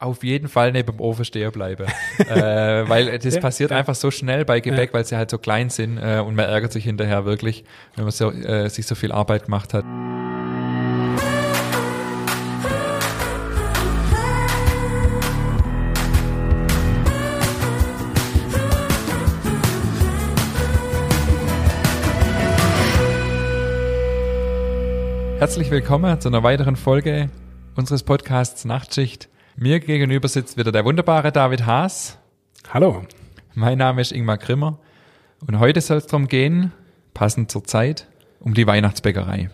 auf jeden Fall neben dem Ofen stehen bleiben. äh, weil das Ja, passiert ja. einfach so schnell bei Gebäck, Ja. weil sie halt so klein sind äh, und man ärgert sich hinterher wirklich, wenn man so, äh, sich so viel Arbeit gemacht hat. Herzlich willkommen zu einer weiteren Folge unseres Podcasts Nachtschicht. Mir gegenüber sitzt wieder der wunderbare David Haas. Hallo. Mein Name ist Ingmar Grimmer und heute soll es darum gehen, passend zur Zeit, um die Weihnachtsbäckerei.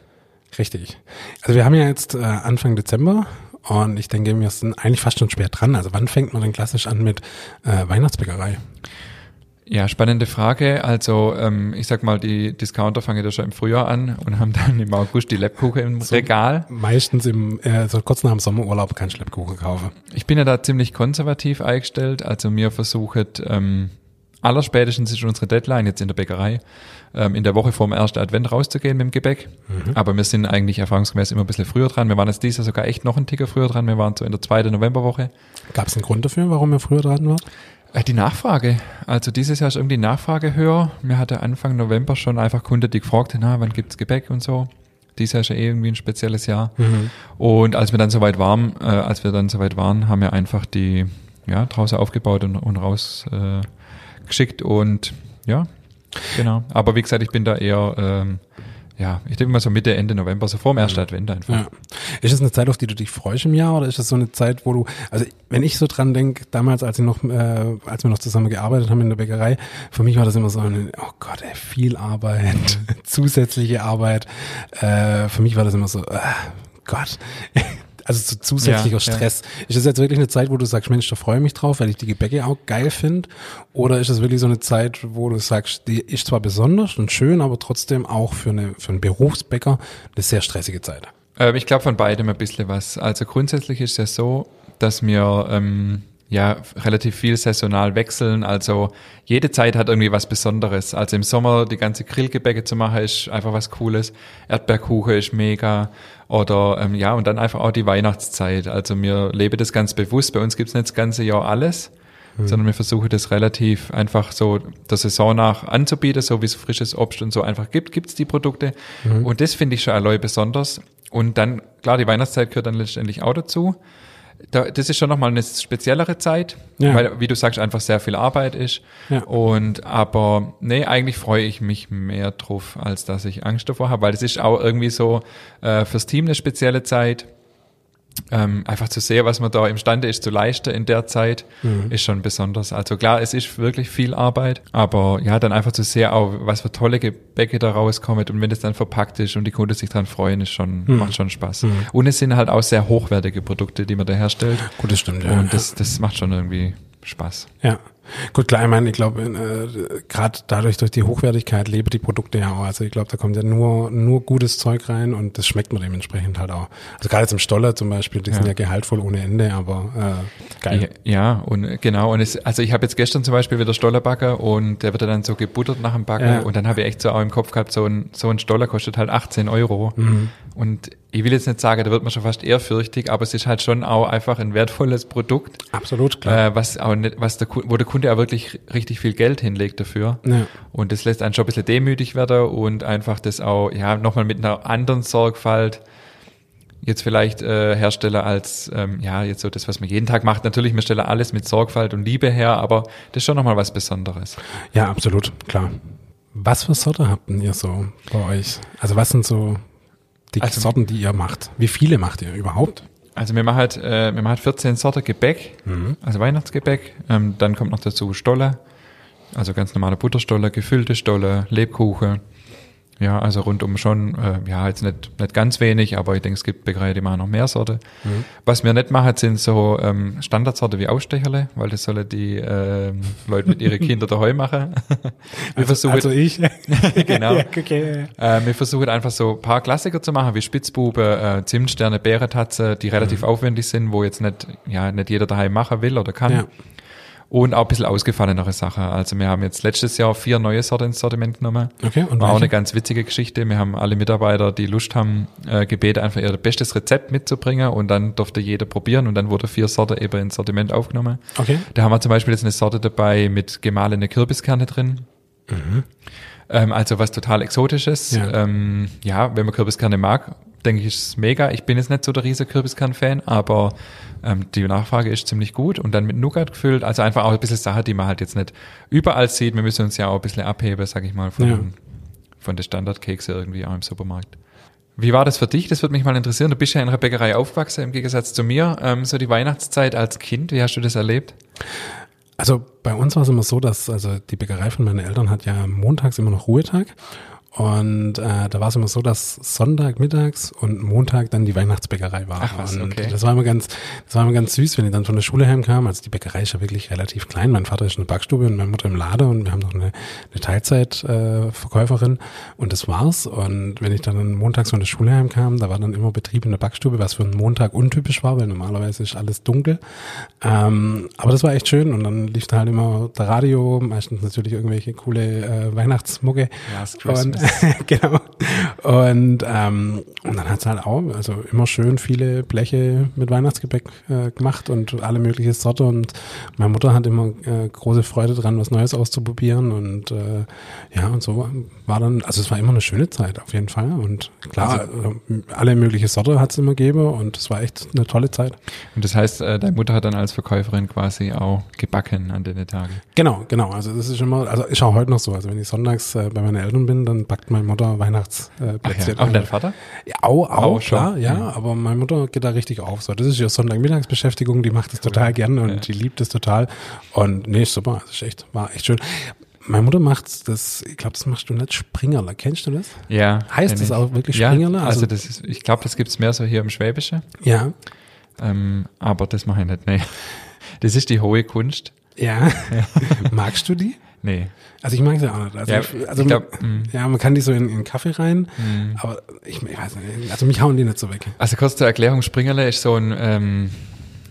Richtig. Also wir haben ja jetzt äh, Anfang Dezember und ich denke, wir sind eigentlich fast schon schwer dran. Also wann fängt man denn klassisch an mit äh, Weihnachtsbäckerei? Ja, spannende Frage. Also ähm, ich sag mal, die Discounter fangen ja schon im Frühjahr an und haben dann im August die Lebkuchen im Regal. Meistens im, äh, so kurz nach dem Sommerurlaub kein Schleppkuchen kaufen. Ich bin ja da ziemlich konservativ eingestellt. Also mir versucht, ähm, allerspätestens ist unsere Deadline jetzt in der Bäckerei, ähm, in der Woche vor dem ersten Advent rauszugehen mit dem Gebäck. Aber wir sind eigentlich erfahrungsgemäß immer ein bisschen früher dran. Wir waren jetzt dieses Jahr sogar echt noch einen Ticker früher dran. Wir waren so in der zweiten Novemberwoche. Gab es einen Grund dafür, warum ihr früher dran wart? Äh, Die Nachfrage. Also dieses Jahr ist irgendwie die Nachfrage höher. Mir hatte Anfang November schon einfach Kunde, die gefragt haben, na, wann gibt's Gebäck und so. Dieses Jahr ist ja eh irgendwie ein spezielles Jahr. Und als wir dann soweit waren, äh, als wir dann soweit waren, haben wir einfach die ja, draußen aufgebaut und, und raus äh, geschickt und ja, genau. Aber wie gesagt, ich bin da eher, ähm, ja, ich denke mal so Mitte, Ende November, so vor dem ersten Advent einfach. Ja. Ist es eine Zeit, auf die du dich freust im Jahr oder ist es so eine Zeit, wo du, also wenn ich so dran denke, damals, als ich noch, äh, als wir noch zusammen gearbeitet haben in der Bäckerei, für mich war das immer so eine, oh Gott, ey, viel Arbeit, zusätzliche Arbeit. Äh, für mich war das immer so, äh, Gott. Also so zusätzlicher Ja, ja. Stress. Ist das jetzt wirklich eine Zeit, wo du sagst, Mensch, da freue ich mich drauf, weil ich die Gebäcke auch geil finde? Oder ist es wirklich so eine Zeit, wo du sagst, die ist zwar besonders und schön, aber trotzdem auch für, eine, für einen Berufsbäcker eine sehr stressige Zeit? Ähm, ich glaube von beidem ein bisschen was. Also grundsätzlich ist es ja so, dass wir ähm, ja relativ viel saisonal wechseln. Also jede Zeit hat irgendwie was Besonderes. Also im Sommer die ganze Grillgebäcke zu machen ist einfach was Cooles. Erdbeerkuchen ist mega. Oder ähm, ja, und dann einfach auch die Weihnachtszeit. Also wir leben das ganz bewusst. Bei uns gibt's nicht das ganze Jahr alles. sondern wir versuchen das relativ einfach so der Saison nach anzubieten, so wie es frisches Obst und so einfach gibt, gibt's die Produkte. Und das finde ich schon allein besonders. Und dann, klar, die Weihnachtszeit gehört dann letztendlich auch dazu. Da, das ist schon nochmal eine speziellere Zeit, Ja. weil, wie du sagst, einfach sehr viel Arbeit ist. Ja. Und aber nee, eigentlich freue ich mich mehr drauf, als dass ich Angst davor habe, weil es ist auch irgendwie so äh, fürs Team eine spezielle Zeit. Ähm, einfach zu sehen, was man da imstande ist zu leisten in der Zeit, ist schon besonders. Also klar, es ist wirklich viel Arbeit, aber ja, dann einfach zu sehen, auch was für tolle Gebäcke da rauskommen und wenn das dann verpackt ist und die Kunden sich dran freuen, ist schon, macht schon Spaß. Und es sind halt auch sehr hochwertige Produkte, die man da herstellt. Gut, das stimmt, ja. Und das, das macht schon irgendwie Spaß. Ja, gut, klar, ich meine, ich glaube, äh, gerade dadurch, durch die Hochwertigkeit leben die Produkte ja auch. Also ich glaube, da kommt ja nur, nur gutes Zeug rein und das schmeckt man dementsprechend halt auch. Also gerade jetzt im Stoller zum Beispiel, die sind Ja. ja gehaltvoll ohne Ende, aber äh, geil. Ja, ja, und genau, und es, also ich habe jetzt gestern zum Beispiel wieder Stollerbacker und der wird dann so gebuttert nach dem Backen Ja. und dann habe ich echt so auch im Kopf gehabt, so ein, so ein Stoller kostet halt 18 Euro. Mhm. Und ich will jetzt nicht sagen, da wird man schon fast ehrfürchtig, aber es ist halt schon auch einfach ein wertvolles Produkt, Absolut, klar. äh, was auch nicht, was der, wo der Kunde auch wirklich richtig viel Geld hinlegt dafür. Ja. Und das lässt einen schon ein bisschen demütig werden und einfach das auch, ja, nochmal mit einer anderen Sorgfalt jetzt vielleicht äh, Hersteller als, ähm, ja, jetzt so das, was man jeden Tag macht. Natürlich, wir stellen alles mit Sorgfalt und Liebe her, aber das ist schon nochmal was Besonderes. ja, absolut, klar. Was für Sorte habt ihr so bei euch? Also was sind so die Also- Sorten, die ihr macht? Wie viele macht ihr überhaupt? Also wir machen halt, äh, wir machen halt 14 Sorten Gebäck, also Weihnachtsgebäck. Ähm, dann kommt noch dazu Stolle, also ganz normale Butterstolle, gefüllte Stolle, Lebkuchen. Ja, also rundum schon, äh, ja, jetzt nicht, nicht ganz wenig, aber ich denke, es gibt Bäckereien, die machen noch mehr Sorte. Was wir nicht machen, sind so ähm, Standardsorte wie Ausstecherle, weil das sollen die ähm, Leute mit ihren Kindern daheim machen. wir versuchen, also ich. genau. Ja, okay. Äh, wir versuchen einfach so ein paar Klassiker zu machen, wie Spitzbube, äh, Zimtsterne, Bärentatze, die relativ aufwendig sind, wo jetzt nicht, ja, nicht jeder daheim machen will oder kann. Ja. Und auch ein bisschen ausgefallenere Sachen. Also wir haben jetzt letztes Jahr vier neue Sorten ins Sortiment genommen. Okay, und War auch eine ganz witzige Geschichte. Wir haben alle Mitarbeiter, die Lust haben, äh, gebeten, einfach ihr bestes Rezept mitzubringen und dann durfte jeder probieren und dann wurde vier Sorten eben ins Sortiment aufgenommen. Okay. Da haben wir zum Beispiel jetzt eine Sorte dabei mit gemahlene Kürbiskerne drin. Ähm, also was total Exotisches. Ja. Ja, ähm, ja wenn man Kürbiskerne mag, denke ich, ist es mega. Ich bin jetzt nicht so der riese Kürbiskern-Fan, aber ähm, die Nachfrage ist ziemlich gut und dann mit Nougat gefüllt. Also einfach auch ein bisschen Sache, die man halt jetzt nicht überall sieht. Wir müssen uns ja auch ein bisschen abheben, sag ich mal, von, Ja. von der Standardkekse irgendwie auch im Supermarkt. Wie war das für dich? Das würde mich mal interessieren. Du bist ja in einer Bäckerei aufgewachsen, im Gegensatz zu mir. Ähm, so die Weihnachtszeit als Kind, wie hast du das erlebt? Also bei uns war es immer so, dass also die Bäckerei von meinen Eltern hat ja montags immer noch Ruhetag. Und äh, da war es immer so, dass Sonntag mittags und Montag dann die Weihnachtsbäckerei war. Ach was, und okay. das war immer ganz, das war immer ganz süß, wenn ich dann von der Schule heimkam. Also die Bäckerei ist ja wirklich relativ klein. Mein Vater ist in der Backstube und meine Mutter im Lader und wir haben noch eine, eine Teilzeitverkäuferin äh, und das war's. Und wenn ich dann montags von der Schule heimkam, da war dann immer Betrieb in der Backstube, was für einen Montag untypisch war, weil normalerweise ist alles dunkel. Ähm, aber das war echt schön und dann lief da halt immer der Radio, meistens natürlich irgendwelche coole äh, Weihnachtsmucke. Last Und, Christmas. genau. Und, ähm, und dann hat's halt auch, also immer schön viele Bleche mit Weihnachtsgebäck äh, gemacht und alle mögliche Sorte. Und meine Mutter hat immer äh, große Freude dran, was Neues auszuprobieren. Und äh, ja, und so war dann, also es war immer eine schöne Zeit auf jeden Fall. Und klar, äh, alle mögliche Sorte hat's immer gegeben und es war echt eine tolle Zeit. Und das heißt, äh, deine Mutter hat dann als Verkäuferin quasi auch gebacken an den Tagen. Genau, genau. Also das ist immer, also ist auch heute noch so. Also wenn ich sonntags äh, bei meinen Eltern bin, dann backt meine Mutter Weihnachtsplätzchen. Äh, Plätzchen. Auch dein Vater? Ja, auch, auch, Auch schon, klar, ja, ja. aber meine Mutter geht da richtig auf. So, das ist ihre Sonntagmittagsbeschäftigung, die macht es total gerne und Ja. die liebt es total. Und nee, ist super, das ist echt, war echt schön. Meine Mutter macht das, ich glaube, das machst du nicht Springerler. Kennst du das? Ja. Heißt das ich. auch wirklich ja, Springerle? Also, Also- das ist, ich glaube, das gibt's mehr so hier im Schwäbischen. Ja, Ähm, aber das mache ich nicht, nee. Das ist die hohe Kunst. ja. Magst du die? Nee. Also ich mag sie auch nicht. Also, Ja, ich, also ich glaub, mm. ja, man kann die so in, in Kaffee rein, aber ich, ich weiß nicht, also mich hauen die nicht so weg. Also kurz zur Erklärung, Springerle ist so ein, ähm,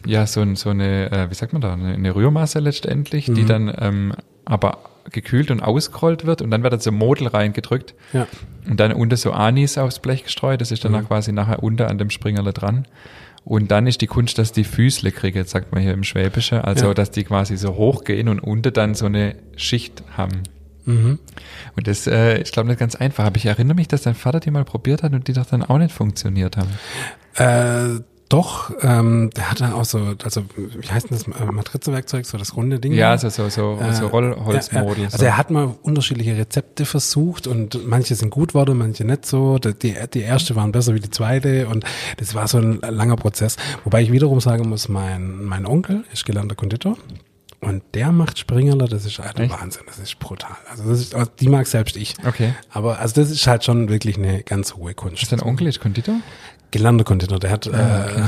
ja, so, ein, so eine, äh, wie sagt man da, eine, eine Rührmasse letztendlich, Mhm. die dann ähm, aber gekühlt und ausgerollt wird und dann wird dann so Model reingedrückt Ja. und dann unter so Anis aufs Blech gestreut. Das ist dann Mhm. quasi nachher unter an dem Springerle dran. Und dann ist die Kunst, dass die Füßle kriegen, sagt man hier im Schwäbischen. Also, Ja. dass die quasi so hochgehen und unter dann so eine Schicht haben. Mhm. Und das äh, ist, glaube ich, nicht ganz einfach. Aber ich erinnere mich, dass dein Vater die mal probiert hat und die doch dann auch nicht funktioniert haben. Äh, doch, ähm, der hatte auch so, also wie heißt denn das, äh, Matrizewerkzeug, so das runde Ding? Ja, so, so, so, Äh, so Rollholzmodel. Ja, ja. so. Also er hat mal unterschiedliche Rezepte versucht und manche sind gut geworden, manche nicht so. Die, die, die erste waren besser wie die zweite und das war so ein langer Prozess. Wobei ich wiederum sagen muss, mein, mein Onkel ist gelernter Konditor. Und der macht Springerler, das ist halt Echt? Wahnsinn, das ist brutal. Also das ist, die mag selbst ich. Okay. Aber also das ist halt schon wirklich eine ganz hohe Kunst. Ist dein Onkel ist Konditor? Gelernter Konditor. Der hat, Ah, äh,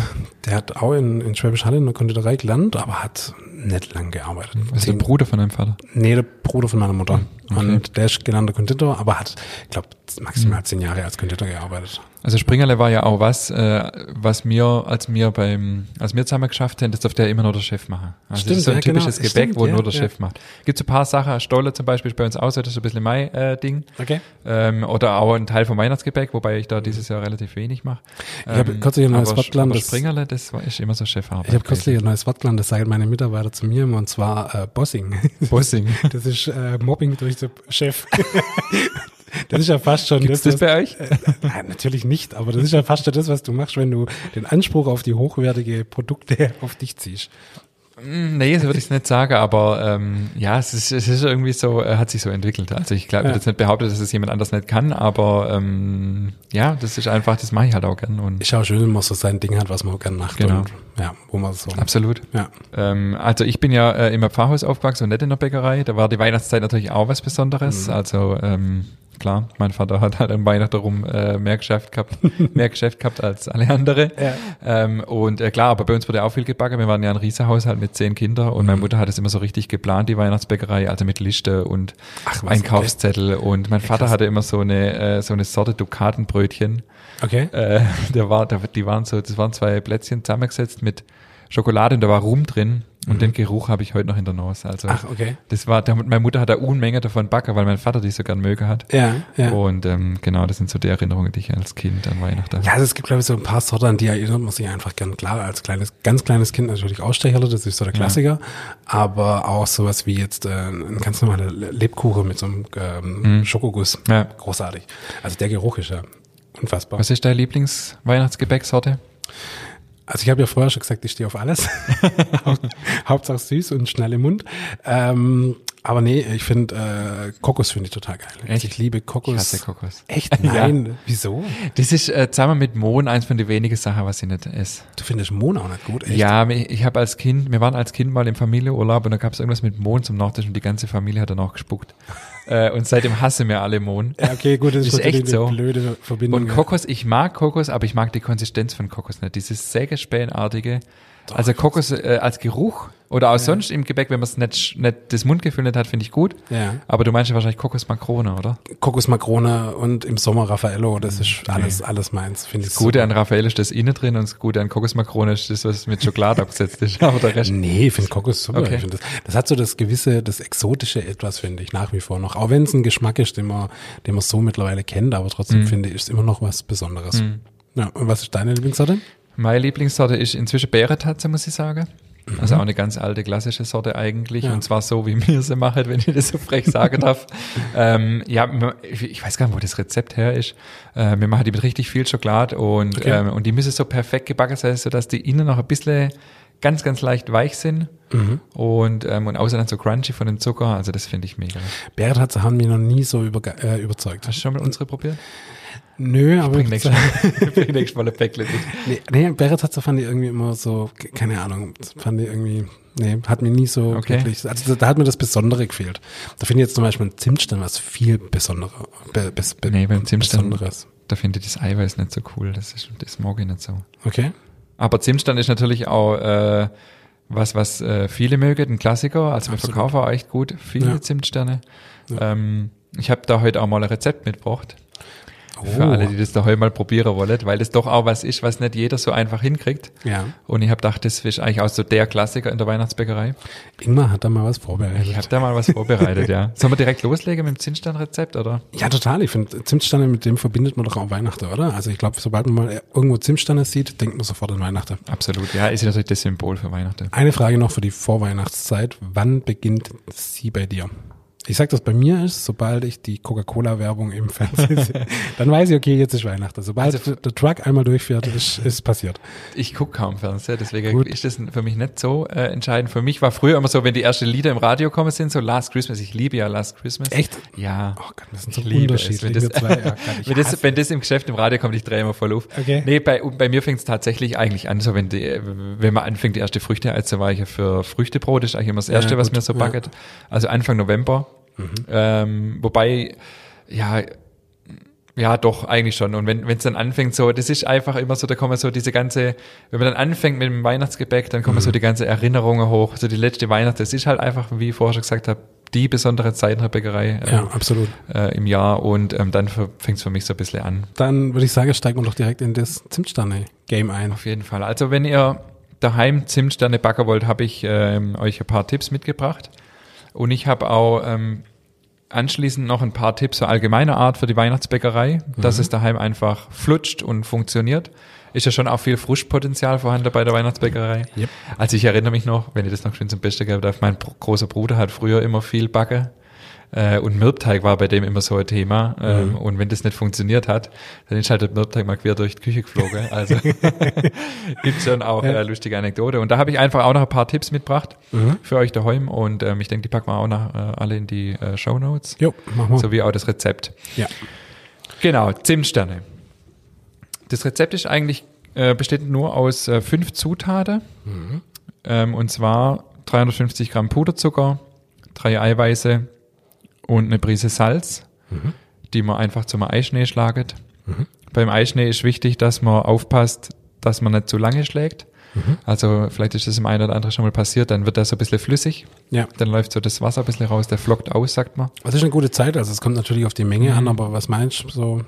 der hat auch in, in Schwäbisch Hall in der Konditorei gelernt, aber hat nicht lang gearbeitet. Also der Bruder von deinem Vater. Nee, der Bruder von meiner Mutter. Okay. Und der ist gelernter Konditor, aber hat, ich glaube, maximal zehn Jahre als Konditor gearbeitet. Also Springerle war ja auch was, äh, was mir, als wir beim, als wir zusammen geschafft haben, das durfte ja immer nur der Chef machen. Also Stimmt, das ist so ein ja, genau. typisches Gebäck, Stimmt, wo ja, nur der ja. Chef macht. Gibt so ein paar Sachen, Stolle zum Beispiel ist bei uns auch so, das ist so ein bisschen mein äh, Ding. Okay. Ähm, oder auch ein Teil vom Weihnachtsgebäck, wobei ich da dieses Jahr relativ wenig mache. Ich habe kürzlich ein neues Wort gelernt, Springerle, das war, ist immer so Chefarbeit. Ich habe kürzlich ein neues Wort gelernt, das sagen meine Mitarbeiter zu mir immer, und zwar äh, Bossing. Bossing. Das ist äh, Mobbing durch den Chef. Das ist ja fast schon Gibt's das was- bei euch? Nein, natürlich nicht, aber das ist ja fast schon das, was du machst, wenn du den Anspruch auf die hochwertige Produkte auf dich ziehst. Mm, Nee, so würde ich es nicht sagen, aber ähm, ja, es ist, es ist irgendwie so, äh, hat sich so entwickelt. Also ich glaube, Ja. ich würde jetzt nicht behaupten, dass es jemand anders nicht kann, aber ähm, ja, das ist einfach, das mache ich halt auch gern und Ist auch schön, wenn man so sein Ding hat, was man auch gerne macht. Genau. Und, ja, wo man so. absolut. Ja. Ähm, also ich bin ja äh, im Pfarrhaus aufgewachsen und nicht in der Bäckerei. Da war die Weihnachtszeit natürlich auch was Besonderes. Also ähm, klar, mein Vater hat halt an Weihnachten rum äh, mehr Geschäft gehabt, mehr Geschäft gehabt als alle andere. Ja. Ähm, und äh, klar, aber bei uns wurde auch viel gebacken. Wir waren ja ein Riesenhaushalt mit zehn Kindern und meine Mutter hat es immer so richtig geplant, die Weihnachtsbäckerei, also mit Liste und Ach, Einkaufszettel. Und mein Vater krass. hatte immer so eine äh, so eine Sorte Dukatenbrötchen. Okay. Äh, der war, der, die waren so, das waren zwei Plätzchen zusammengesetzt mit Schokolade und da war Rum drin und den Geruch habe ich heute noch in der Nase. Also Mhm. Ach, okay. das war, der, meine Mutter hat da Unmenge davon backen, weil mein Vater die so gern möge hat. Ja, ja. Und ähm, genau, das sind so die Erinnerungen, die ich als Kind an Weihnachten Ja, also es gibt, glaube ich, so ein paar Sorten, an die erinnert man sich einfach gern. Klar, als kleines, ganz kleines Kind natürlich Ausstecherle, das ist so der Klassiker. Aber auch sowas wie jetzt äh, ein ganz normaler Lebkuchen mit so einem ähm, Schokoguss. Ja. Großartig. Also der Geruch ist ja unfassbar. Was ist deine Lieblingsweihnachtsgebäcksorte? Also ich habe ja vorher schon gesagt, ich stehe auf alles. Haupt- Hauptsache süß und schnell im Mund. Ähm, aber nee, ich finde äh, Kokos finde ich total geil. Echt? ich liebe Kokos. Ich hasse Kokos. Echt? Nein. Wieso? Das ist äh, zusammen mit Mohn eins von den wenigen Sachen, was ich nicht esse. Du findest Mohn auch nicht gut, echt? Ja, ich, ich habe als Kind, wir waren als Kind mal im Familienurlaub und da gab es irgendwas mit Mohn zum Nachtisch und die ganze Familie hat danach gespuckt. Äh, und seitdem hasse mir alle Mohn. Ja, okay, gut, das ist, Ist echt so. blöde Verbindung. Und. Kokos, ich mag Kokos, aber ich mag die Konsistenz von Kokos nicht. Dieses sägespähenartige. Also Kokos äh, als Geruch oder auch sonst im Gebäck, wenn man es nicht, nicht das Mundgefühl nicht hat, finde ich gut. Ja. Aber du meinst ja wahrscheinlich Kokos Makrone, oder? Kokosmakrone und im Sommer Raffaello, das ist alles, alles meins, finde ich Das Gute super. an Raphael ist das innen drin und das Gute an Kokosmakrone ist das, was mit Schokolade abgesetzt ist. Aber der Rest. Nee, ich finde Kokos super. Okay. Ich find das, das hat so das gewisse, das exotische etwas, finde ich, nach wie vor noch. Auch wenn es ein Geschmack ist, den man, den man so mittlerweile kennt, aber trotzdem Mhm. finde ich, ist immer noch was Besonderes. Ja, und was ist deine Lieblingssorte? Meine Lieblingssorte ist inzwischen Bärentatze, muss ich sagen. Also auch eine ganz alte klassische Sorte eigentlich. Ja. Und zwar so, wie mir sie machen, wenn ich das so frech sagen darf. ähm, ja, ich weiß gar nicht, wo das Rezept her ist. Äh, wir machen die mit richtig viel Schokolade und, Okay. ähm, und die müssen so perfekt gebacken sein, sodass die innen noch ein bisschen ganz, ganz leicht weich sind. Mhm. Und, ähm, und außer dann so crunchy von dem Zucker. Also das finde ich mega. Bärtatze haben mich noch nie so über, äh, überzeugt. Hast du schon mal unsere probiert? Nö, aber Bring nächstes Mal, bring nächstes Mal ein Päckchen mit. nee, nee, Bärtatze fand ich irgendwie immer so, ke- keine Ahnung, fand ich irgendwie, nee, hat mir nie so Okay. wirklich, also da, da hat mir das Besondere gefehlt. Da finde ich jetzt zum Beispiel ein Zimtstern was viel Besonderer, be, be, be, Nee, beim Zimtstern- Besonderes. Da finde ich das Eiweiß nicht so cool. Das, ist, das mag ich nicht so. Okay. Aber Zimtstand ist natürlich auch äh, was, was äh, viele mögen, ein Klassiker. Also wir Absolut. verkaufen auch echt gut viele Ja. Zimtsterne. Ähm, ich habe da heute auch mal ein Rezept mitgebracht. Für Oh. alle, die das daheim mal probieren wollen, weil das doch auch was ist, was nicht jeder so einfach hinkriegt. Ja. Und ich habe gedacht, das ist eigentlich auch so der Klassiker in der Weihnachtsbäckerei. Ingmar hat da mal was vorbereitet. Ich habe da mal was vorbereitet, ja. Sollen wir direkt loslegen mit dem Zimtstandrezept, oder? Ja, total. Ich finde, Zimtsterne, mit dem verbindet man doch auch Weihnachten, oder? Also ich glaube, sobald man mal irgendwo Zimtsterne sieht, denkt man sofort an Weihnachten. Absolut, ja, ist natürlich das Symbol für Weihnachten. Eine Frage noch für die Vorweihnachtszeit. Wann beginnt sie bei dir? Ich sag, das bei mir ist, sobald ich die Coca-Cola-Werbung im Fernsehen sehe, dann weiß ich, okay, jetzt ist Weihnachten. Sobald Also- der Truck einmal durchfährt, ist, ist passiert. Ich gucke kaum Fernseher, deswegen Gut. ist das für mich nicht so äh, entscheidend. Für mich war früher immer so, wenn die ersten Lieder im Radio kommen sind, so Last Christmas. Ich liebe ja Last Christmas. Echt? Ja. Oh Gott, wir sind so Ich unterschiedlich. Wenn das, zwei. Ja, wenn, das, wenn das im Geschäft im Radio kommt, ich drehe immer voll auf. Okay. Nee, bei, bei mir fängt es tatsächlich eigentlich an, so wenn die, wenn man anfängt, die erste Früchte, also war ich ja für Früchtebrot, das ist eigentlich immer das Erste, Ja, was mir so Ja. backet. Also Anfang November. Ähm, wobei, ja, ja, doch, eigentlich schon. Und wenn es dann anfängt, so, das ist einfach immer so, da kommen so diese ganze, wenn man dann anfängt mit dem Weihnachtsgebäck, dann kommen so die ganze Erinnerungen hoch, so die letzte Weihnacht. Das ist halt einfach, wie ich vorher schon gesagt habe, die besondere Zeit in der Bäckerei äh, ja, absolut. äh, im Jahr und ähm, dann fängt es für mich so ein bisschen an. Dann würde ich sagen, steigen wir doch direkt in das Zimtsterne-Game ein. Auf jeden Fall. Also wenn ihr daheim Zimtsterne backen wollt, habe ich ähm, euch ein paar Tipps mitgebracht. Und ich habe auch ähm, anschließend noch ein paar Tipps so allgemeiner Art für die Weihnachtsbäckerei, dass es daheim einfach flutscht und funktioniert. Ist ja schon auch viel Frischpotenzial vorhanden bei der Weihnachtsbäckerei. Yep. Also ich erinnere mich noch, wenn ich das noch schön zum Besten geben darf, mein großer Bruder hat früher immer viel backen. Äh, und Mürbteig war bei dem immer so ein Thema. Ähm, und wenn das nicht funktioniert hat, dann ist halt der Mürbteig mal quer durch die Küche geflogen. Also gibt schon auch Ja. äh, lustige Anekdote. Und da habe ich einfach auch noch ein paar Tipps mitgebracht für euch daheim. Und ähm, ich denke, die packen wir auch noch äh, alle in die äh, Show Notes. Jo, machen wir. Sowie auch das Rezept. Ja. Genau, Zimtsterne. Das Rezept ist eigentlich, äh, besteht nur aus äh, fünf Zutaten. Ähm, und zwar 350 Gramm Puderzucker, drei Eiweiße und eine Prise Salz, die man einfach zum Eischnee schlaget. Beim Eischnee ist wichtig, dass man aufpasst, dass man nicht zu lange schlägt. Also vielleicht ist das im einen oder anderen schon mal passiert, dann wird das so ein bisschen flüssig. Ja. Dann läuft so das Wasser ein bisschen raus, der flockt aus, sagt man. Was ist eine gute Zeit? Also es kommt natürlich auf die Menge an, aber was meinst du so?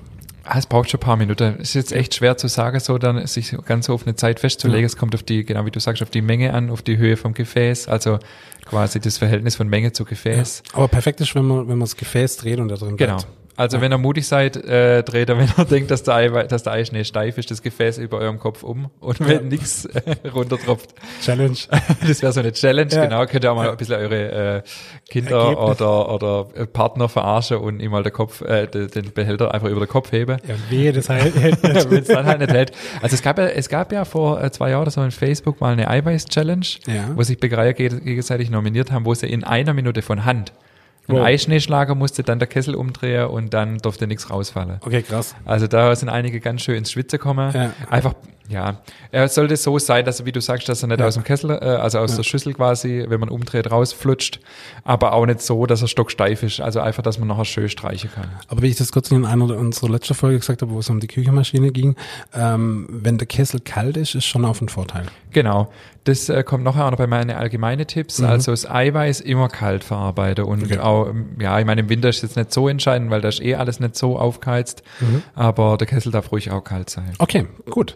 Ah, es braucht schon ein paar Minuten. Es ist jetzt echt schwer zu sagen, so dann sich ganz so auf eine Zeit festzulegen. Ja. Es kommt auf die, genau wie du sagst, auf die Menge an, auf die Höhe vom Gefäß, also quasi das Verhältnis von Menge zu Gefäß. Aber perfekt ist, wenn man, wenn man das Gefäß dreht und da drin Genau. Also wenn ihr mutig seid, äh, dreht er, wenn ihr denkt, dass der, Ei, dass der Eischnee steif ist, das Gefäß über eurem Kopf um und wenn Ja. nichts äh, runtertropft. Challenge. Das wäre so eine Challenge, Ja. genau. Könnt ihr auch mal ein bisschen eure äh, Kinder Ergebnis. oder, oder äh, Partner verarschen und ihm mal den Kopf, äh, den, Behälter einfach über den Kopf heben. Ja, wehe, das halt hält nicht. wenn es dann halt nicht hält. Also es gab ja, es gab ja vor äh, zwei Jahren so in Facebook mal eine Eiweiß-Challenge, Ja. wo sich geg- gegenseitig nominiert haben, wo sie in einer Minute von Hand einen Wow. Eischneeschlager musste, dann der Kessel umdrehen und dann durfte nichts rausfallen. Okay, krass. Also da sind einige ganz schön ins Schwitzen gekommen. Ja. Einfach, ja, er sollte so sein, dass er, wie du sagst, dass er nicht Ja. aus dem Kessel, äh, also aus der Schüssel quasi, wenn man umdreht, rausflutscht, aber auch nicht so, dass er stocksteif ist. Also einfach, dass man nachher schön streichen kann. Aber wie ich das kurz in einer unserer letzten Folge gesagt habe, wo es um die Küchenmaschine ging, ähm, wenn der Kessel kalt ist, ist schon auf ein Vorteil. Genau. Das äh, kommt nachher auch noch bei meinen allgemeinen Tipps. Also das Eiweiß immer kalt verarbeiten und Mhm. Okay. auch, ähm, ja, ich meine, im Winter ist jetzt nicht so entscheidend, weil da ist eh alles nicht so aufgeheizt, aber der Kessel darf ruhig auch kalt sein. Okay, gut.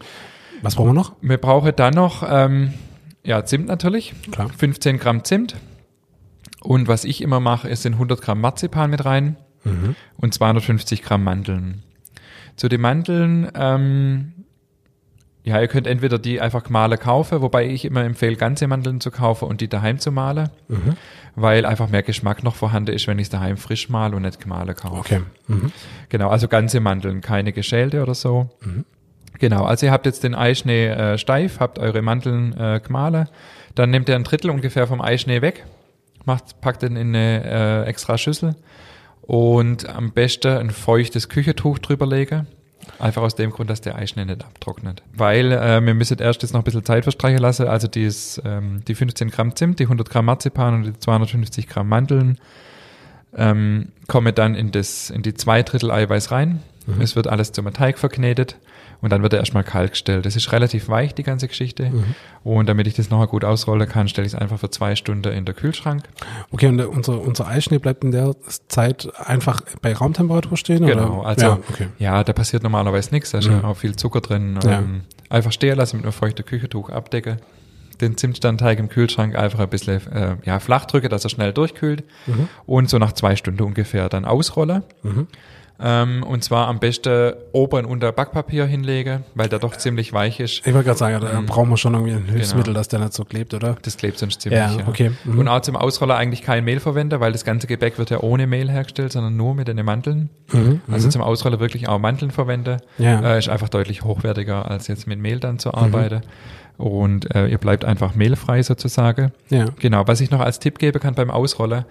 Was brauchen wir noch? Wir brauchen dann noch, ähm, ja, Zimt natürlich. Klar. 15 Gramm Zimt. Und was ich immer mache, ist sind 100 Gramm Marzipan mit rein und 250 Gramm Mandeln. Zu den Mandeln, ähm, ja, ihr könnt entweder die einfach gemahlen kaufen, wobei ich immer empfehle, ganze Mandeln zu kaufen und die daheim zu mahlen, weil einfach mehr Geschmack noch vorhanden ist, wenn ich es daheim frisch mahle und nicht gemahlen kaufe. Okay. Mhm. Genau, also ganze Mandeln, keine geschälte oder so. Genau, also ihr habt jetzt den Eischnee äh, steif, habt eure Mandeln äh, gemahlen, dann nehmt ihr ein Drittel ungefähr vom Eischnee weg, macht, packt den in eine äh, extra Schüssel und am besten ein feuchtes Küchentuch drüber legen. Einfach aus dem Grund, dass der Eischnee nicht abtrocknet. Weil äh, wir müssen erst jetzt noch ein bisschen Zeit verstreichen lassen. Also dies, ähm, die 15 Gramm Zimt, die 100 Gramm Marzipan und die 250 Gramm Mandeln ähm, komme dann in, das, in die zwei Drittel Eiweiß rein. Es wird alles zum Teig verknetet und dann wird er erstmal kalt gestellt. Das ist relativ weich, die ganze Geschichte. Und damit ich das nachher gut ausrollen kann, stelle ich es einfach für zwei Stunden in den Kühlschrank. Okay, und unser, unser Eischnee bleibt in der Zeit einfach bei Raumtemperatur stehen? Genau, Oder? also ja, okay. ja, da passiert normalerweise nichts, da ist ja Mhm. auch viel Zucker drin. Ja. Ähm, einfach stehen lassen mit einem feuchten Küchentuch abdecken. Den Zimtstandteig im Kühlschrank einfach ein bisschen äh, ja, flach drücken, dass er schnell durchkühlt. Mhm. Und so nach zwei Stunden ungefähr dann ausrollen. Ähm, und zwar am besten Ober- und unter Backpapier hinlegen, weil der doch ziemlich weich ist. Ich wollte gerade sagen, da brauchen wir schon irgendwie ein Hilfsmittel, Genau. dass der nicht so klebt, oder? Das klebt sonst ziemlich. Ja, okay. Mhm. Und auch zum Ausroller eigentlich kein Mehl verwenden, weil das ganze Gebäck wird ja ohne Mehl hergestellt, sondern nur mit den Mandeln. Also zum Ausroller wirklich auch Mandeln verwenden. Mhm, Ja. Äh, ist einfach deutlich hochwertiger, als jetzt mit Mehl dann zu arbeiten. Und äh, ihr bleibt einfach mehlfrei sozusagen. Ja. Genau, was ich noch als Tipp geben kann beim Ausroller,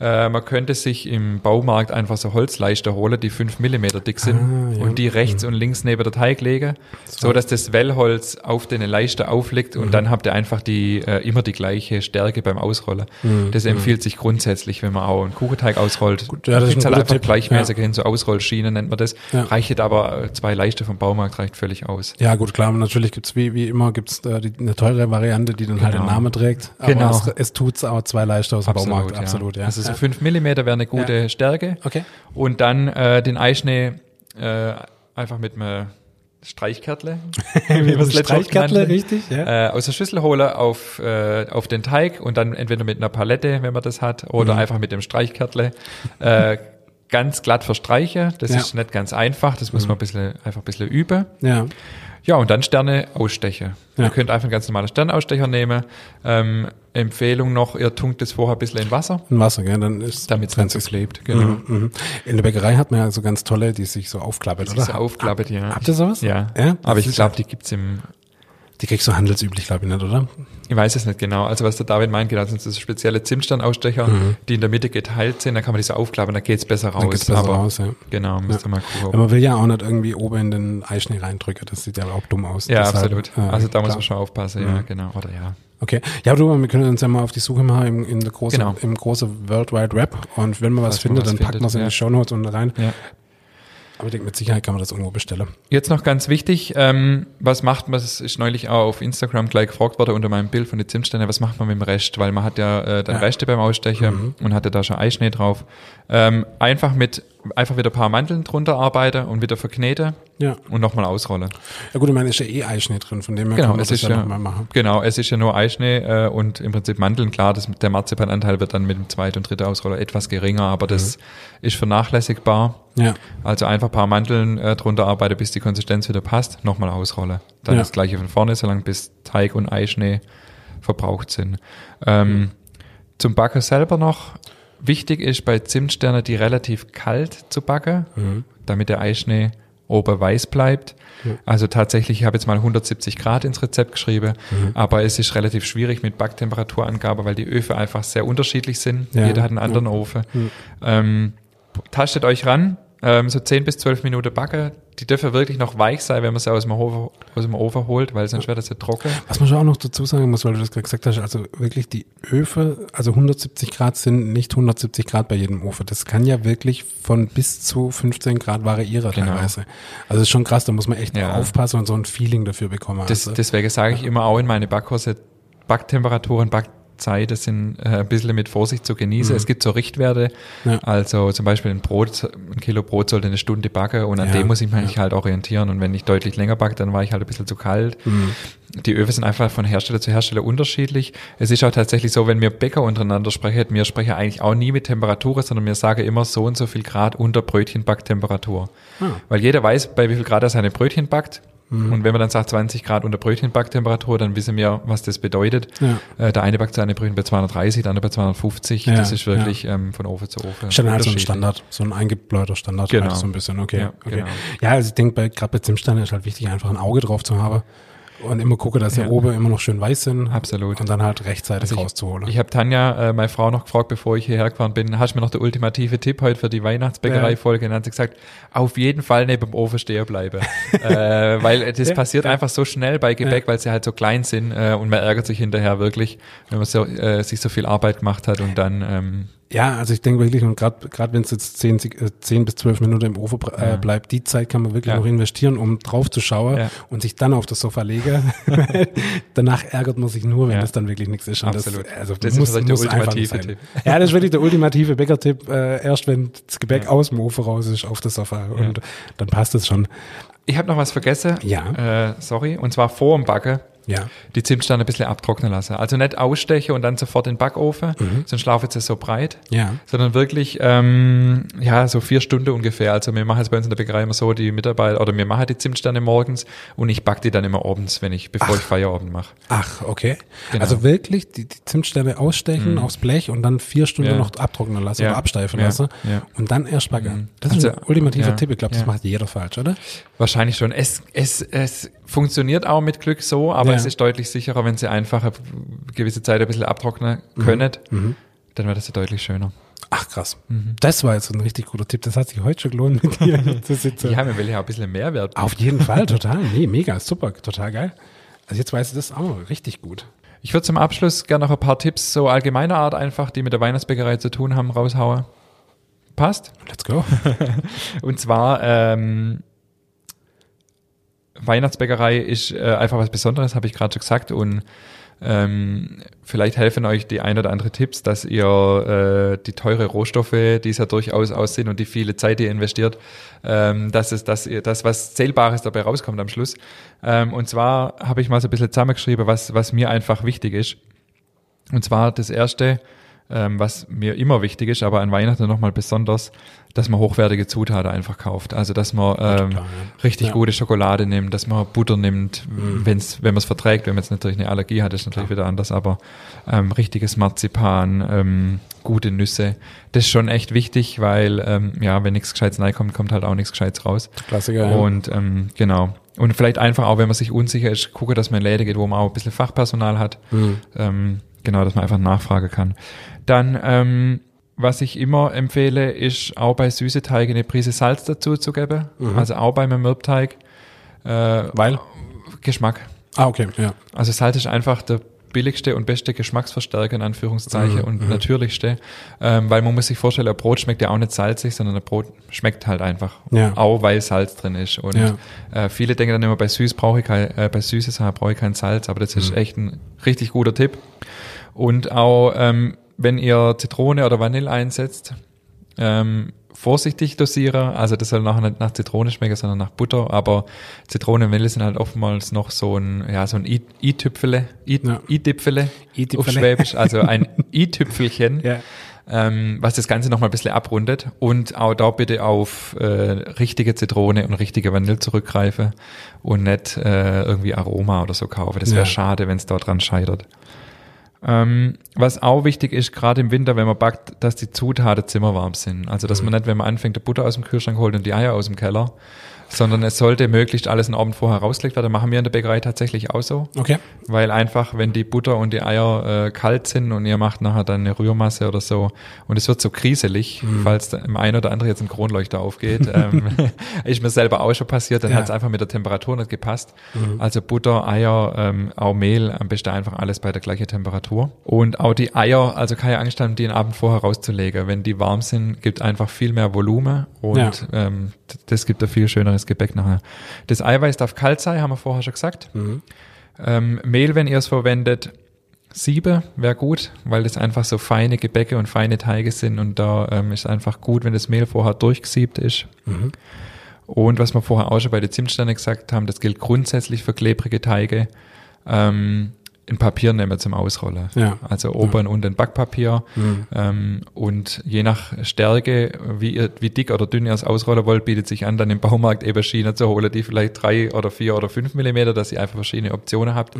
äh, man könnte sich im Baumarkt einfach so Holzleiste holen, die fünf Millimeter dick sind Ah, ja. und die rechts und links neben der Teig legen, so dass das Wellholz auf den Leiste aufliegt Mhm. und dann habt ihr einfach die äh, immer die gleiche Stärke beim Ausrollen. Mhm. Das empfiehlt sich grundsätzlich, wenn man auch einen Kuchenteig ausrollt. Gut, ja, das ist ein halt einfach Tipp. gleichmäßig hin, so Ausrollschienen nennt man das. Ja. Reicht aber äh, zwei Leiste vom Baumarkt reicht völlig aus. Ja, gut, klar, natürlich gibt's wie, wie immer gibt's äh, die, eine teure Variante, die dann halt den Genau. Namen trägt. Aber Genau. es, es tut's auch zwei Leichter aus dem Baumarkt, ja. absolut, ja. Also so ja. fünf Millimeter wäre eine gute Stärke. Okay. Und dann äh, den Eischnee äh, einfach mit einem Streichkärtle, wie wir es Streichkärtle, richtig, ja. äh, aus der Schüssel holen auf, äh, auf den Teig und dann entweder mit einer Palette, wenn man das hat, oder Mhm. einfach mit dem Streichkärtle äh, ganz glatt verstreichen. Das Ja. Mhm. ist nicht ganz einfach, das muss man ein bisschen, einfach ein bisschen üben. Ja. Ja, und dann Sterne ausstechen. Ja. Ihr könnt einfach einen ganz normalen Sternausstecher nehmen. Ähm, Empfehlung noch, ihr tunkt das vorher ein bisschen in Wasser, In Wasser, gell, dann ist damit es so klebt. Genau. Mhm. In der Bäckerei hat man ja so ganz tolle, die sich so aufklappert, Das oder? ist so aufklappet, ja. Habt ihr sowas? Ja. Ja? Aber ich glaube, die gibt's im, Die kriegst du handelsüblich, glaube ich, nicht, oder? ich weiß es nicht genau. Also was der David meint, genau, sind so spezielle Zimtsternausstecher, die in der Mitte geteilt sind, dann kann man die so aufklappen, dann geht's besser raus. Mhm. Dann geht's besser Aber raus, ja. Genau, müsst ihr mal Ja, gucken. man will ja auch nicht irgendwie oben in den Eischnee reindrücken, das sieht ja auch dumm aus. Ja, Deshalb, absolut. äh, also da muss klar. man schon aufpassen, ja, genau. Oder ja. Okay. Ja, du, wir können uns ja mal auf die Suche machen im, in der große, Genau. im große World Wide Web und wenn man was man findet, was dann packen wir es findet, in ja. die Shownotes unten rein. Ja. Aber ich denke, mit Sicherheit kann man das irgendwo bestellen. Jetzt noch ganz wichtig, ähm, was macht man, das ist neulich auch auf Instagram gleich gefragt worden unter meinem Bild von den Zimtsteinen, was macht man mit dem Rest? Weil man hat ja äh, dann Ja. Reste beim Ausstechen und hatte da schon Eischnee drauf. Ähm, einfach mit, einfach wieder ein paar Mandeln drunter arbeiten und wieder verknete Ja. und nochmal ausrollen. Ja gut, ich meine, ist ja eh Eischnee drin, von dem her Genau, kann man es das ist ja ja, nochmal machen. genau, es ist ja nur Eischnee äh, und im Prinzip Mandeln. Klar, das, der Marzipananteil wird dann mit dem zweiten und dritten Ausroller etwas geringer, aber das ist vernachlässigbar. Ja. Also einfach ein paar Mandeln äh, drunter arbeite, bis die Konsistenz wieder passt, nochmal ausrolle. Dann Ja. das gleiche von vorne, solange bis Teig und Eischnee verbraucht sind. Ähm, Zum Backen selber noch, wichtig ist bei Zimtsterne, die relativ kalt zu backen, damit der Eischnee oben weiß bleibt. Also tatsächlich, ich habe jetzt mal 170 Grad ins Rezept geschrieben, aber es ist relativ schwierig mit Backtemperaturangabe, weil die Öfen einfach sehr unterschiedlich sind. Ja. Jeder hat einen anderen Ofen. Ähm, tastet euch ran, ähm, so 10 bis 12 Minuten backen. Die dürfen wirklich noch weich sein, wenn man sie aus dem Ofen, aus dem Ofen holt, weil sonst wird das ja trocken. Was man schon auch noch dazu sagen muss, weil du das gerade gesagt hast, also wirklich die Öfe, also 170 Grad sind nicht 170 Grad bei jedem Ofen. Das kann ja wirklich von bis zu 15 Grad variieren Genau. teilweise. Also ist schon krass, da muss man echt Ja. aufpassen und so ein Feeling dafür bekommen. Das, also, deswegen sage ich immer auch in meine Backkurse, Backtemperaturen, Backzeit, das sind äh, ein bisschen mit Vorsicht zu genießen. Es gibt so Richtwerte, Mhm. Ja. also zum Beispiel ein Brot, ein Kilo Brot sollte eine Stunde backen und an Ja, dem muss ich mich halt orientieren. Und wenn ich deutlich länger backe, dann war ich halt ein bisschen zu kalt. Mhm. Die Öfen sind einfach von Hersteller zu Hersteller unterschiedlich. Es ist auch tatsächlich so, wenn wir Bäcker untereinander sprechen, wir sprechen eigentlich auch nie mit Temperatur, sondern wir sagen immer so und so viel Grad unter Brötchenbacktemperatur. Ah. Weil jeder weiß, bei wie viel Grad er seine Brötchen backt. Mhm. Und wenn man dann sagt 20 Grad unter Brötchenbacktemperatur, dann wissen wir, was das bedeutet. Ja. Äh, der eine backt seine Brötchen bei 230, der andere bei 250. Ja, das ist wirklich ähm, von Ofen zu Ofen. Dann halt so ein. Standard, so ein eingebläuter Standard Genau. halt so ein bisschen, okay. Ja, okay. genau. ja also ich denke, bei, gerade bei Zimtsteinen ist halt wichtig, einfach ein Auge drauf zu haben und immer gucke, dass die Ja. oben immer noch schön weiß sind. Absolut. Und dann halt rechtzeitig Also ich- rauszuholen. Ich habe Tanja, äh, meine Frau, noch gefragt, bevor ich hierher gefahren bin, hast du mir noch der ultimative Tipp heute für die Weihnachtsbäckerei-Folge? Und dann hat sie gesagt, auf jeden Fall neben dem Ofen stehen bleiben. äh, weil das Ja, passiert ja. einfach so schnell bei Gebäck, weil sie halt so klein sind äh, und man ärgert sich hinterher wirklich, wenn man so, äh, sich so viel Arbeit gemacht hat und dann ähm, Ja, also ich denke wirklich, und gerade wenn es jetzt 10, Sek- äh, 10 bis 12 Minuten im Ofen äh, bleibt, die Zeit kann man wirklich Ja. noch investieren, um drauf zu schauen Ja. und sich dann auf das Sofa legen. Danach ärgert man sich nur, wenn Ja. das dann wirklich nichts ist. Und Absolut. Das, also Das ist muss, der muss einfach ultimative sein. Tipp. Ja, das ist wirklich der ultimative Bäckertipp. Äh, erst wenn das Gebäck aus dem Ofen raus ist, auf das Sofa. Und dann passt es schon. ich habe noch was vergessen. Ja. Äh, sorry. Und zwar vor dem Backen. Ja. die Zimtsterne ein bisschen abtrocknen lassen. Also nicht ausstechen und dann sofort in den Backofen, sonst laufen sie so breit, Ja. sondern wirklich, ähm, ja, so vier Stunden ungefähr. Also wir machen es bei uns in der Bäckerei immer so, die Mitarbeiter, oder wir machen die Zimtsterne morgens und ich back die dann immer abends, wenn ich, bevor ich Feierabend mache. Ach, okay. Genau. Also wirklich die, die Zimtsterne ausstechen aufs Blech und dann vier Stunden Ja. noch abtrocknen lassen Ja. oder absteifen Ja. lassen Ja. und dann erst backen. Das Also, ist ein ultimativer ja. Tipp. Ich glaube, das macht jeder falsch, oder? Wahrscheinlich schon. Es, es, es funktioniert auch mit Glück so, aber Ja. es ist deutlich sicherer, wenn sie einfach eine gewisse Zeit ein bisschen abtrocknen können. Dann wird es ja deutlich schöner. Ach krass. Mhm. Das war jetzt ein richtig guter Tipp. Das hat sich heute schon gelohnt, mit dir hier zu sitzen. Ja, wir will ja auch ein bisschen Mehrwert. Auf jeden Fall, total. Nee, mega, super, total geil. Also jetzt weißt du das auch richtig gut. Ich würde zum Abschluss gerne noch ein paar Tipps so allgemeiner Art einfach, die mit der Weihnachtsbäckerei zu tun haben, raushauen. Passt? Let's go. Und zwar, ähm, Weihnachtsbäckerei ist äh, einfach was Besonderes, habe ich gerade schon gesagt. Und ähm, vielleicht helfen euch die ein oder andere Tipps, dass ihr äh, die teure Rohstoffe, die es ja durchaus aus sind und die viele Zeit, die ihr investiert, ähm, dass es, dass ihr das was Zählbares dabei rauskommt am Schluss. Ähm, und zwar habe ich mal so ein bisschen zusammengeschrieben, was, was mir einfach wichtig ist. Und zwar das erste, ähm, was mir immer wichtig ist, aber an Weihnachten nochmal besonders, dass man hochwertige Zutaten einfach kauft. Also dass man ähm, ja. richtig Ja. gute Schokolade nimmt, dass man Butter nimmt, wenn's, wenn man es verträgt. Wenn man jetzt natürlich eine Allergie hat, ist natürlich wieder anders, aber ähm, richtiges Marzipan, ähm, gute Nüsse, das ist schon echt wichtig, weil ähm, ja, wenn nichts Gescheites reinkommt, kommt halt auch nichts Gescheites raus. Klassiker. ja. Und ähm, genau. Und vielleicht einfach auch, wenn man sich unsicher ist, gucke, dass man in Läden geht, wo man auch ein bisschen Fachpersonal hat. Mhm. Ähm, genau, dass man einfach nachfragen kann. Dann, ähm, was ich immer empfehle, ist auch bei süße Teige eine Prise Salz dazu zu geben. Also auch beim Mürbteig. Äh, Weil? Geschmack. Ah, okay, ja. Also Salz ist einfach der billigste und beste Geschmacksverstärker in Anführungszeichen Mhm, und natürlichste, ähm, weil man muss sich vorstellen, ein Brot schmeckt ja auch nicht salzig, sondern ein Brot schmeckt halt einfach, Ja. auch weil Salz drin ist. Und Ja. äh, viele denken dann immer, bei süß brauche ich kein, äh, bei süße Sachen brauche ich kein Salz, aber das ist Mhm. echt ein richtig guter Tipp. Und auch ähm, wenn ihr Zitrone oder Vanille einsetzt, ähm, vorsichtig dosieren. Also das soll nachher nicht nach Zitrone schmecken, sondern nach Butter. Aber Zitrone und Vanille sind halt oftmals noch so ein, ja, so ein I-Tüpfele, I- Ja. Auf Schwäbisch, also ein I-Tüpfelchen. Ja. Ähm, was das Ganze nochmal ein bisschen abrundet und auch da bitte auf äh, richtige Zitrone und richtige Vanille zurückgreifen und nicht äh, irgendwie Aroma oder so kaufen. Das wäre Ja. schade, wenn es da dran scheitert. Ähm, was auch wichtig ist, gerade im Winter, wenn man backt, dass die Zutaten zimmerwarm sind. Also, dass man nicht, wenn man anfängt, die Butter aus dem Kühlschrank holt und die Eier aus dem Keller, sondern es sollte möglichst alles einen Abend vorher rausgelegt werden. Machen wir in der Bäckerei tatsächlich auch so. Okay. Weil einfach, wenn die Butter und die Eier äh, kalt sind und ihr macht nachher dann eine Rührmasse oder so und es wird so kriselig, Mhm. falls im einen oder anderen jetzt ein Kronleuchter aufgeht, ähm, ist mir selber auch schon passiert, dann Ja. hat es einfach mit der Temperatur nicht gepasst. Mhm. Also Butter, Eier, ähm, auch Mehl, am besten einfach alles bei der gleichen Temperatur. Und auch die Eier, also keine Angst haben, die einen Abend vorher rauszulegen. Wenn die warm sind, gibt einfach viel mehr Volumen und Ja. ähm, das gibt ein viel schöneres Gebäck nachher. Das Eiweiß darf kalt sein, haben wir vorher schon gesagt. Mhm. Ähm, Mehl, wenn ihr es verwendet, Siebe wäre gut, weil das einfach so feine Gebäcke und feine Teige sind und da ähm, ist einfach gut, wenn das Mehl vorher durchgesiebt ist. Mhm. Und was wir vorher auch schon bei den Zimtsternen gesagt haben, das gilt grundsätzlich für klebrige Teige. Ähm, ein Papier nehmen zum Ausrollen. Ja. Also oberen und ein Backpapier. Mhm. Ähm, und je nach Stärke, wie, ihr, wie dick oder dünn ihr es ausrollen wollt, bietet sich an, dann im Baumarkt eben Schienen zu holen, die vielleicht drei oder vier oder fünf Millimeter, dass ihr einfach verschiedene Optionen habt.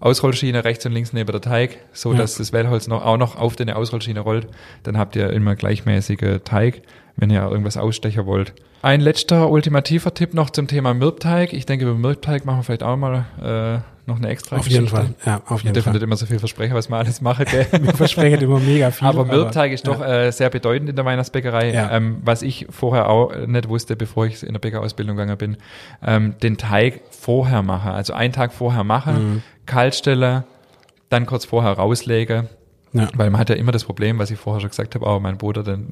Ausrollschiene rechts und links neben der Teig, so Ja. dass das Wellholz noch, auch noch auf den Ausrollschiene rollt. Dann habt ihr immer gleichmäßige Teig, wenn ihr irgendwas ausstechen wollt. Ein letzter ultimativer Tipp noch zum Thema Mürbteig. Ich denke, über Mürbteig machen wir vielleicht auch mal äh, noch eine extra Auf jeden Geschichte. Fall. Ja, auf jeden Fall. nicht immer so viel versprechen, was wir alles machen, gell? Wir versprechen immer mega viel. Aber Mürbteig ist ja. doch äh, sehr bedeutend in der Weihnachtsbäckerei. Ja. Ähm, was ich vorher auch nicht wusste, bevor ich in der Bäckerausbildung gegangen bin, ähm, den Teig vorher machen. Also einen Tag vorher machen, Mhm. Kalt stellen, dann kurz vorher rauslegen. Ja. Weil man hat ja immer das Problem, was ich vorher schon gesagt habe, auch mein Bruder, dann,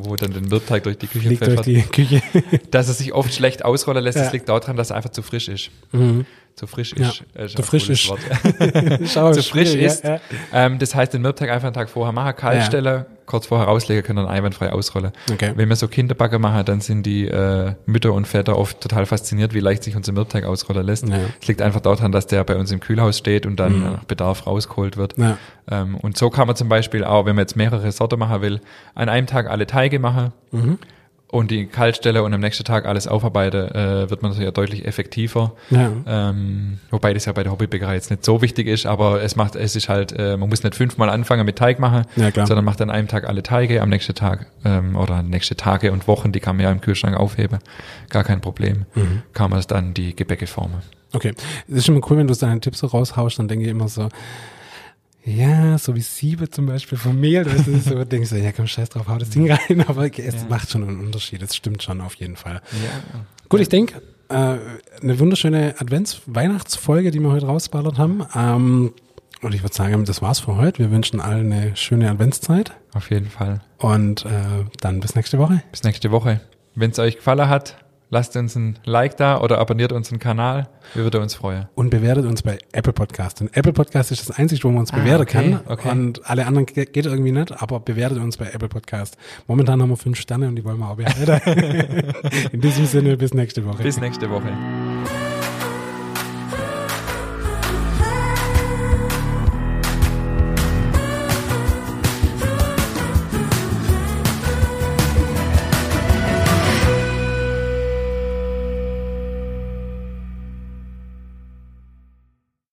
wo dann den Mürbteig durch die Küche Fliegt durch pfeffert, die Küche. dass er sich oft schlecht ausrollen lässt. Ja. Das liegt daran, dass er einfach zu frisch ist. Mhm. Zu frisch Ja. ist. äh, ist Zu frisch ist. Zu frisch ist. Ja, ja. Ähm, das heißt, den Mürbteig einfach einen Tag vorher machen, kalt Ja. stellen, kurz vorher rauslegen, können dann einwandfrei ausrollen. Okay. Wenn wir so Kinderbacke machen, dann sind die äh, Mütter und Väter oft total fasziniert, wie leicht sich unser Mürbteig ausrollen lässt. Ja. Es liegt einfach daran, dass der bei uns im Kühlhaus steht und dann nach Bedarf rausgeholt wird. Ja. Ähm, und so kann man zum Beispiel auch, wenn man jetzt mehrere Sorten machen will, an einem Tag alle Teige machen Mhm. Und die kalt stellen und am nächsten Tag alles aufarbeiten, äh, wird man ja deutlich effektiver. Ja. Ähm, wobei das ja bei der Hobbybäckerei jetzt nicht so wichtig ist, aber es macht, es ist halt, äh, man muss nicht fünfmal anfangen mit Teig machen, Ja, sondern macht an einem Tag alle Teige, am nächsten Tag ähm, oder nächste Tage und Wochen, die kann man ja im Kühlschrank aufheben, gar kein Problem, Mhm. kann man dann die Gebäcke formen. Okay. Es ist schon mal cool, wenn du deine Tipps so raushaust, dann denke ich immer so, ja, so wie Siebe zum Beispiel vom Mehl, das ist so, denkst du, ja komm, scheiß drauf, hau das Ding rein, aber es Ja. macht schon einen Unterschied, es stimmt schon auf jeden Fall. Ja. Gut, ich denke, äh, eine wunderschöne Advents-Weihnachtsfolge, die wir heute rausballert haben. Ähm, und ich würde sagen, das war's für heute. Wir wünschen allen eine schöne Adventszeit Auf jeden Fall. und äh, dann bis nächste Woche. Bis nächste Woche. Wenn es euch gefallen hat, lasst uns ein Like da oder abonniert unseren Kanal. Wir würden uns freuen. Und bewertet uns bei Apple Podcast. Denn Apple Podcast ist das Einzige, wo man uns Ah, bewerten okay, kann. okay. Und alle anderen ge- geht irgendwie nicht, aber bewertet uns bei Apple Podcast. Momentan haben wir fünf Sterne und die wollen wir auch behalten. In diesem Sinne, bis nächste Woche. Bis nächste Woche.